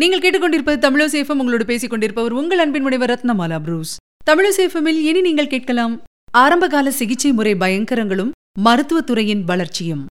நீங்கள் கேட்டுக்கொண்டிருப்பது தமிழசேஃபம் உங்களோடு பேசிக் கொண்டிருப்பவர் உங்கள் அன்பின் முனைவர் ரத்னமாலா ப்ரூஸ். தமிழசேஃபமில் இனி நீங்கள் கேட்கலாம் ஆரம்பகால சிகிச்சை முறை பயங்கரங்களும் மருத்துவத்துறையின் வளர்ச்சியும்.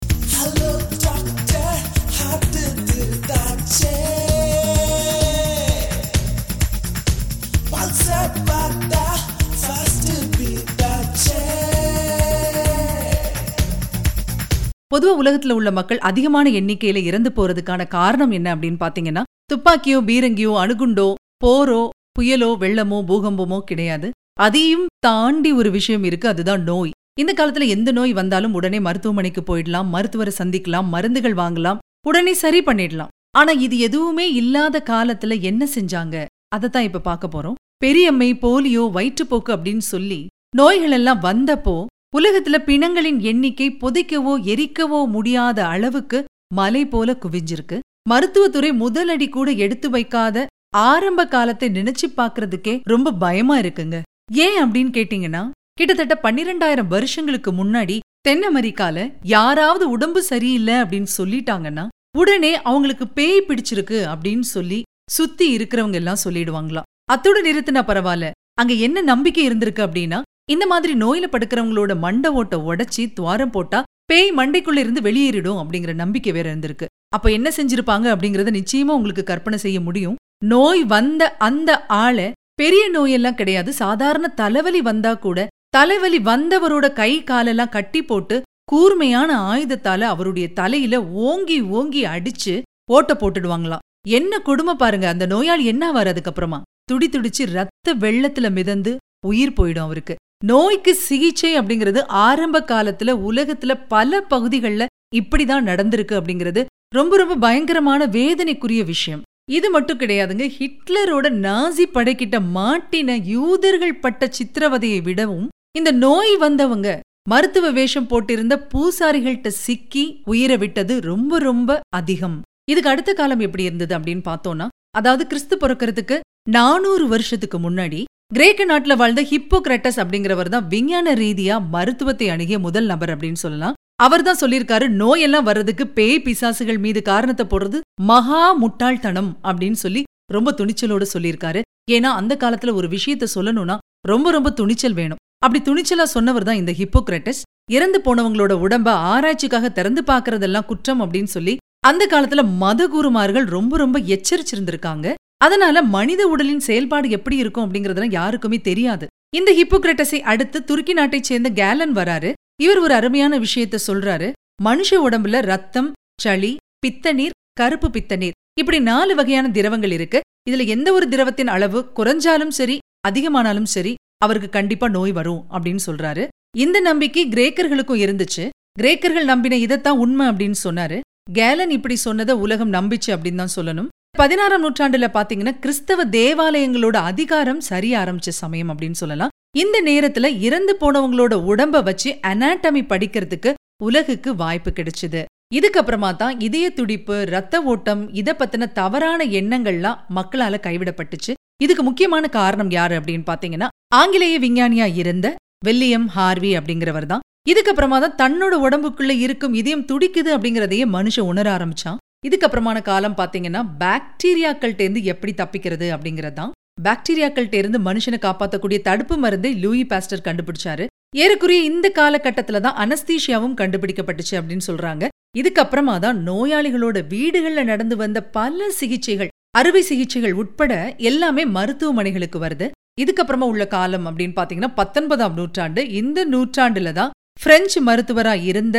பொதுவாக உலகத்தில் பொதுவா உலகத்துல உள்ள மக்கள் அதிகமான எண்ணிக்கையில இறந்து போறதுக்கான காரணம் என்ன அப்படின்னு பார்த்தீங்கன்னா துப்பாக்கியோ பீரங்கியோ அணுகுண்டோ போரோ புயலோ வெள்ளமோ பூகம்பமோ கிடையாது. அதையும் தாண்டி ஒரு விஷயம் இருக்கு அதுதான் நோய். இந்த காலத்துல எந்த நோய் வந்தாலும் உடனே மருத்துவமனைக்கு போயிடலாம் மருத்துவரை சந்திக்கலாம் மருந்துகள் வாங்கலாம் உடனே சரி பண்ணிடலாம். ஆனா இது எதுவுமே இல்லாத காலத்துல என்ன செஞ்சாங்க? அதத்தான் இப்ப பார்க்க போறோம். பெரியம்மை போலியோ வயிற்றுப்போக்கு அப்படின்னு சொல்லி நோய்கள் எல்லாம் வந்தப்போ உலகத்துல பிணங்களின் எண்ணிக்கை பொதிக்கவோ எரிக்கவோ முடியாத அளவுக்கு மலை போல குவிஞ்சிருக்கு. மருத்துவத்துறை முதலடி கூட எடுத்து வைக்காத ஆரம்ப காலத்தை நினைச்சு பார்க்கறதுக்கே ரொம்ப பயமா இருக்குங்க. ஏன் அப்படின்னு கேட்டீங்கன்னா கிட்டத்தட்ட பன்னிரெண்டாயிரம் வருஷங்களுக்கு முன்னாடி தென் அமெரிக்கால யாராவது உடம்பு சரியில்லை அப்படின்னு சொல்லிட்டாங்கன்னா உடனே அவங்களுக்கு பேய் பிடிச்சிருக்கு அப்படின்னு சொல்லி சுத்தி இருக்கிறவங்க எல்லாம் சொல்லிடுவாங்களாம். அத்தோட நிறுத்தினா பரவாயில்ல. அங்க என்ன நம்பிக்கை இருந்திருக்கு அப்படின்னா இந்த மாதிரி நோயில படுக்கிறவங்களோட மண்டை ஓட்ட உடைச்சி துவாரம் போட்டா பேய் மண்டைக்குள்ள இருந்து வெளியேறிடும் அப்படிங்கிற நம்பிக்கை வேற இருந்திருக்கு. அப்ப என்ன செஞ்சிருப்பாங்க அப்படிங்கறத நிச்சயமா உங்களுக்கு கற்பனை செய்ய முடியும். நோய் வந்த அந்த ஆளை பெரிய நோயெல்லாம் கிடையாது. சாதாரண தலைவலி வந்தா கூட தலைவலி வந்தவரோட கை காலெல்லாம் கட்டி போட்டு கூர்மையான ஆயுதத்தால அவருடைய தலையில ஓங்கி ஓங்கி அடிச்சு ஓட்ட போட்டுடுவாங்களாம். என்ன கொடுமை பாருங்க. அந்த நோயாளி என்ன ஆவார் அதுக்கப்புறமா? துடி துடிச்சு ரத்த வெள்ளத்துல மிதந்து உயிர் போயிடும் அவருக்கு. நோய்க்கு சிகிச்சை அப்படிங்கிறது ஆரம்ப காலத்துல உலகத்துல பல பகுதிகள்ல இப்படிதான் நடந்திருக்கு அப்படிங்கிறது ரொம்ப ரொம்ப பயங்கரமான வேதனைக்குரிய விஷயம். இது மட்டும் கிடையாதுங்க ஹிட்லரோட நாசி படைக்கிட்ட மாட்டின யூதர்கள் பட்ட சித்திரவதையை விடவும் இந்த நோய் வந்தவங்க மருத்துவ வேஷம் போட்டிருந்த பூசாரிகள்கிட்ட சிக்கி உயிரை விட்டது ரொம்ப ரொம்ப அதிகம். இதுக்கு அடுத்த காலம் எப்படி இருந்தது அப்படின்னு பார்த்தோம்னா அதாவது கிறிஸ்து பிறக்கறதுக்கு நானூறு வருஷத்துக்கு முன்னாடி கிரேக்க நாட்டுல வாழ்ந்த ஹிப்போக்ரட்டஸ் அப்படிங்கிறவர் தான் விஞ்ஞான ரீதியா மருத்துவத்தை அணுகிய முதல் நபர் அப்படின்னு சொல்லலாம். அவர் தான் சொல்லியிருக்காரு நோயெல்லாம் வர்றதுக்கு பேய் பிசாசுகள் மீது காரணத்தை போடுறது மகா முட்டாள்தனம் அப்படின்னு சொல்லி ரொம்ப துணிச்சலோட சொல்லியிருக்காரு. ஏன்னா அந்த காலத்துல ஒரு விஷயத்த சொல்லணும்னா ரொம்ப ரொம்ப துணிச்சல் வேணும். அப்படி துணிச்சலா சொன்னவர் தான் இந்த ஹிப்போக்ரட்டஸ். இறந்து போனவங்களோட உடம்ப ஆராய்ச்சிக்காக திறந்து பாக்குறதெல்லாம் குற்றம் அப்படின்னு சொல்லி அந்த காலத்துல மதகுருமார்கள் ரொம்ப ரொம்ப எச்சரிச்சிருந்திருக்காங்க. அதனால மனித உடலின் செயல்பாடு எப்படி இருக்கும் அப்படிங்கறதெல்லாம் யாருக்குமே தெரியாது. இந்த ஹிப்போக்ரட்டஸை அடுத்து துருக்கி நாட்டைச் சேர்ந்த கேலன் வராரு. இவர் ஒரு அருமையான விஷயத்த சொல்றாரு. மனுஷ உடம்புல ரத்தம் சளி பித்தநீர் கருப்பு பித்தநீர் இப்படி நாலு வகையான திரவங்கள் இருக்கு. இதுல எந்த ஒரு திரவத்தின் அளவு குறைஞ்சாலும் சரி அதிகமானாலும் சரி அவருக்கு கண்டிப்பா நோய் வரும் அப்படின்னு சொல்றாரு. இந்த நம்பிக்கை கிரேக்கர்களுக்கும் இருந்துச்சு. கிரேக்கர்கள் நம்பின இதைத்தான் உண்மை அப்படின்னு சொன்னாரு. கேலன் இப்படி சொன்னதை உலகம் நம்பிச்சு அப்படின்னு தான் சொல்லணும். பதினாறாம் நூற்றாண்டுல பாத்தீங்கன்னா கிறிஸ்தவ தேவாலயங்களோட அதிகாரம் சரிய ஆரம்பிச்ச சமயம் அப்படின்னு சொல்லலாம். இந்த நேரத்துல இறந்து போனவங்களோட உடம்ப வச்சு அனாட்டமி படிக்கிறதுக்கு உலகுக்கு வாய்ப்பு கிடைச்சது. இதுக்கப்புறமா தான் இதய துடிப்பு ரத்த ஓட்டம் இத பத்தின தவறான எண்ணங்கள்லாம் மக்களால கைவிடப்பட்டுச்சு. இதுக்கு முக்கியமான காரணம் யாரு அப்படின்னு பாத்தீங்கன்னா ஆங்கிலேய விஞ்ஞானியா இருந்த வில்லியம் ஹார்வி அப்படிங்கிறவர் தான். இதுக்கப்புறமா தான் தன்னோட உடம்புக்குள்ள இருக்கும் இதயம் துடிக்குது அப்படிங்கறதையே மனுஷன் உணர ஆரம்பிச்சான். இதுக்கப்புறமான காலம் பாத்தீங்கன்னா பாக்டீரியாக்கள்ட்ட இருந்து எப்படி தப்பிக்கிறது அப்படிங்கறது தான். பாக்டீரியாக்கள்கிட்ட இருந்து மனுஷனை காப்பாத்தக்கூடிய தடுப்பு மருந்தை லூயி பாஸ்டர் கண்டுபிடிச்சாரு. ஏறக்குறைய இந்த காலகட்டத்தில் தான் அனஸ்தீஷியாவும் கண்டுபிடிக்கப்பட்டுச்சு அப்படின்னு சொல்றாங்க. இதுக்கப்புறமா தான் நோயாளிகளோட வீடுகள்ல நடந்து வந்த பல சிகிச்சைகள் அறுவை சிகிச்சைகள் உட்பட எல்லாமே மருத்துவமனைகளுக்கு வருது. இதுக்கப்புறமா உள்ள காலம் அப்படின்னு பாத்தீங்கன்னா பத்தொன்பதாம் நூற்றாண்டு. இந்த நூற்றாண்டுல தான் பிரெஞ்சு மருத்துவரா இருந்த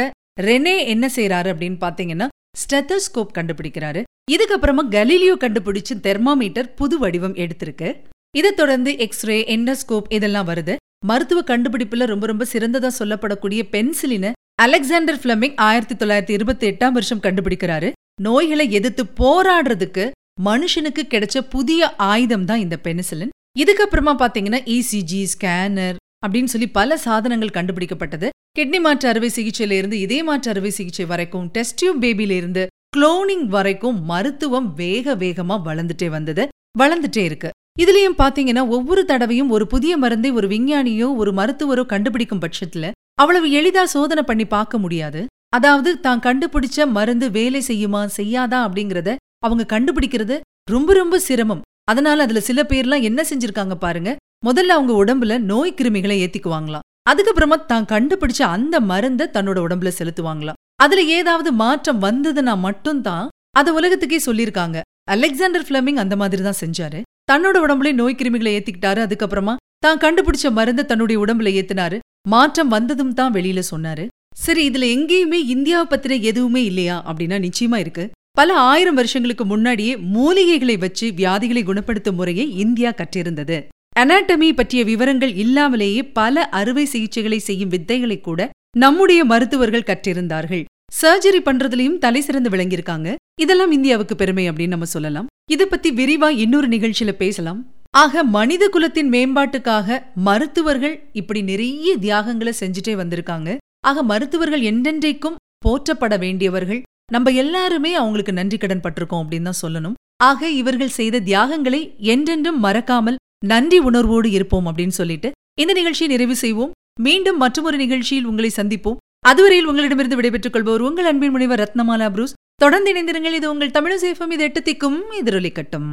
ரெனே என்ன செய்யறாரு அப்படின்னு பாத்தீங்கன்னா ஸ்டெத்தோஸ்கோப் கண்டுபிடிக்கிறாரு. இதுக்கப்புறமா கலீலியோ கண்டுபிடிச்ச தெர்மாமீட்டர் புது வடிவம் எடுத்திருக்கு. இதை தொடர்ந்து எக்ஸ்ரே எண்டோஸ்கோப் இதெல்லாம் வருது. மருத்துவ கண்டுபிடிப்புல ரொம்ப ரொம்ப சிறந்ததா சொல்லப்படக்கூடிய பென்சிலின அலெக்சாண்டர் பிளமிங் ஆயிரத்தி தொள்ளாயிரத்தி இருபத்தி எட்டாம் வருஷம் கண்டுபிடிக்கிறாரு. நோய்களை எதிர்த்து போராடுறதுக்கு மனுஷனுக்கு கிடைச்ச புதிய ஆயுதம் தான் இந்த பெனிசிலின். இதுக்கப்புறமா பாத்தீங்கன்னா இசிஜி ஸ்கேனர் அப்படின்னு சொல்லி பல சாதனங்கள் கண்டுபிடிக்கப்பட்டது. கிட்னி மாற்று அறுவை சிகிச்சையில இருந்து இதய மாற்று அறுவை சிகிச்சை வரைக்கும் டெஸ்ட் டியூப் பேபில இருந்து குளோனிங் வரைக்கும் மருத்துவம் வேக வேகமா வளர்ந்துட்டே வந்தது வளர்ந்துட்டே இருக்கு. இதுலயும் பாத்தீங்கன்னா ஒவ்வொரு தடவையும் ஒரு புதிய மருந்தை ஒரு விஞ்ஞானியோ ஒரு மருத்துவரோ கண்டுபிடிக்கும் பட்சத்துல அவ்வளவு எளிதா சோதனை பண்ணி பார்க்க முடியாது. அதாவது தான் கண்டுபிடிச்ச மருந்து வேலை செய்யுமா செய்யாதா அப்படிங்கறத அவங்க கண்டுபிடிக்கிறது ரொம்ப ரொம்ப சிரமம். அதனால அதுல சில பேர்லாம் என்ன செஞ்சிருக்காங்க பாருங்க முதல்ல அவங்க உடம்புல நோய் கிருமிகளை ஏத்திக்குவாங்களாம். அதுக்கப்புறமா தான் கண்டுபிடிச்ச அந்த மருந்த தன்னோட உடம்புல செலுத்துவாங்களாம். அதுல ஏதாவது மாற்றம் வந்ததுன்னா மட்டும்தான் அத உலகத்துக்கே சொல்லியிருக்காங்க. அலெக்சாண்டர் பிளமிங் அந்த மாதிரி தான் செஞ்சாரு. தன்னோட உடம்புல நோய் கிருமிகளை ஏத்திக்கிட்டாரு. அதுக்கப்புறமா தான் கண்டுபிடிச்ச மருந்த தன்னுடைய உடம்புல ஏத்தினாரு. மாற்றம் வந்ததும் தான் வெளியில சொன்னாரு. சரி இதுல எங்கேயுமே இந்தியாவை பத்தின எதுவுமே இல்லையா? அப்படின்னா நிச்சயமா இருக்கு. பல ஆயிரம் வருஷங்களுக்கு முன்னாடியே மூலிகைகளை வச்சு வியாதிகளை குணப்படுத்தும் முறையை இந்தியா கற்றிருந்தது. அனாட்டமி பற்றிய விவரங்கள் இல்லாமலேயே பல அறுவை சிகிச்சைகளை செய்யும் வித்தைகளை கூட நம்முடைய மருத்துவர்கள் கற்றிருந்தார்கள். சர்ஜரி பண்றதுலயும் தலை சிறந்து விளங்கியிருக்காங்க. இதெல்லாம் இந்தியாவுக்கு பெருமை அப்படின்னு நம்ம சொல்லலாம். இத பத்தி விரிவா இன்னொரு நிகழ்ச்சியில பேசலாம். ஆக மனித குலத்தின் மேம்பாட்டுக்காக மருத்துவர்கள் இப்படி நிறைய தியாகங்களை செஞ்சுட்டே வந்திருக்காங்க. ஆக மருத்துவர்கள் என்றென்றைக்கும் போற்றப்பட வேண்டியவர்கள். நம்ம எல்லாருமே அவங்களுக்கு நன்றி கடன் பட்டிருக்கோம் அப்படின்னு தான் சொல்லணும். ஆக இவர்கள் செய்த தியாகங்களை என்றென்றும் மறக்காமல் நன்றி உணர்வோடு இருப்போம் அப்படின்னு சொல்லிட்டு இந்த நிகழ்ச்சியை நிறைவு செய்வோம். மீண்டும் மற்றொரு நிகழ்ச்சியில் உங்களை சந்திப்போம். அதுவரையில் உங்களிடமிருந்து விடைபெற்றுக் கொள்பவர் உங்கள் அன்பின் முனைவர் ரத்னமாலா புரூஸ். தொடர்ந்து இணைந்திருங்கள். இது உங்கள் தமிழசேஃபம் இது எட்டு திக்கும். எதிரொலிக்கட்டும்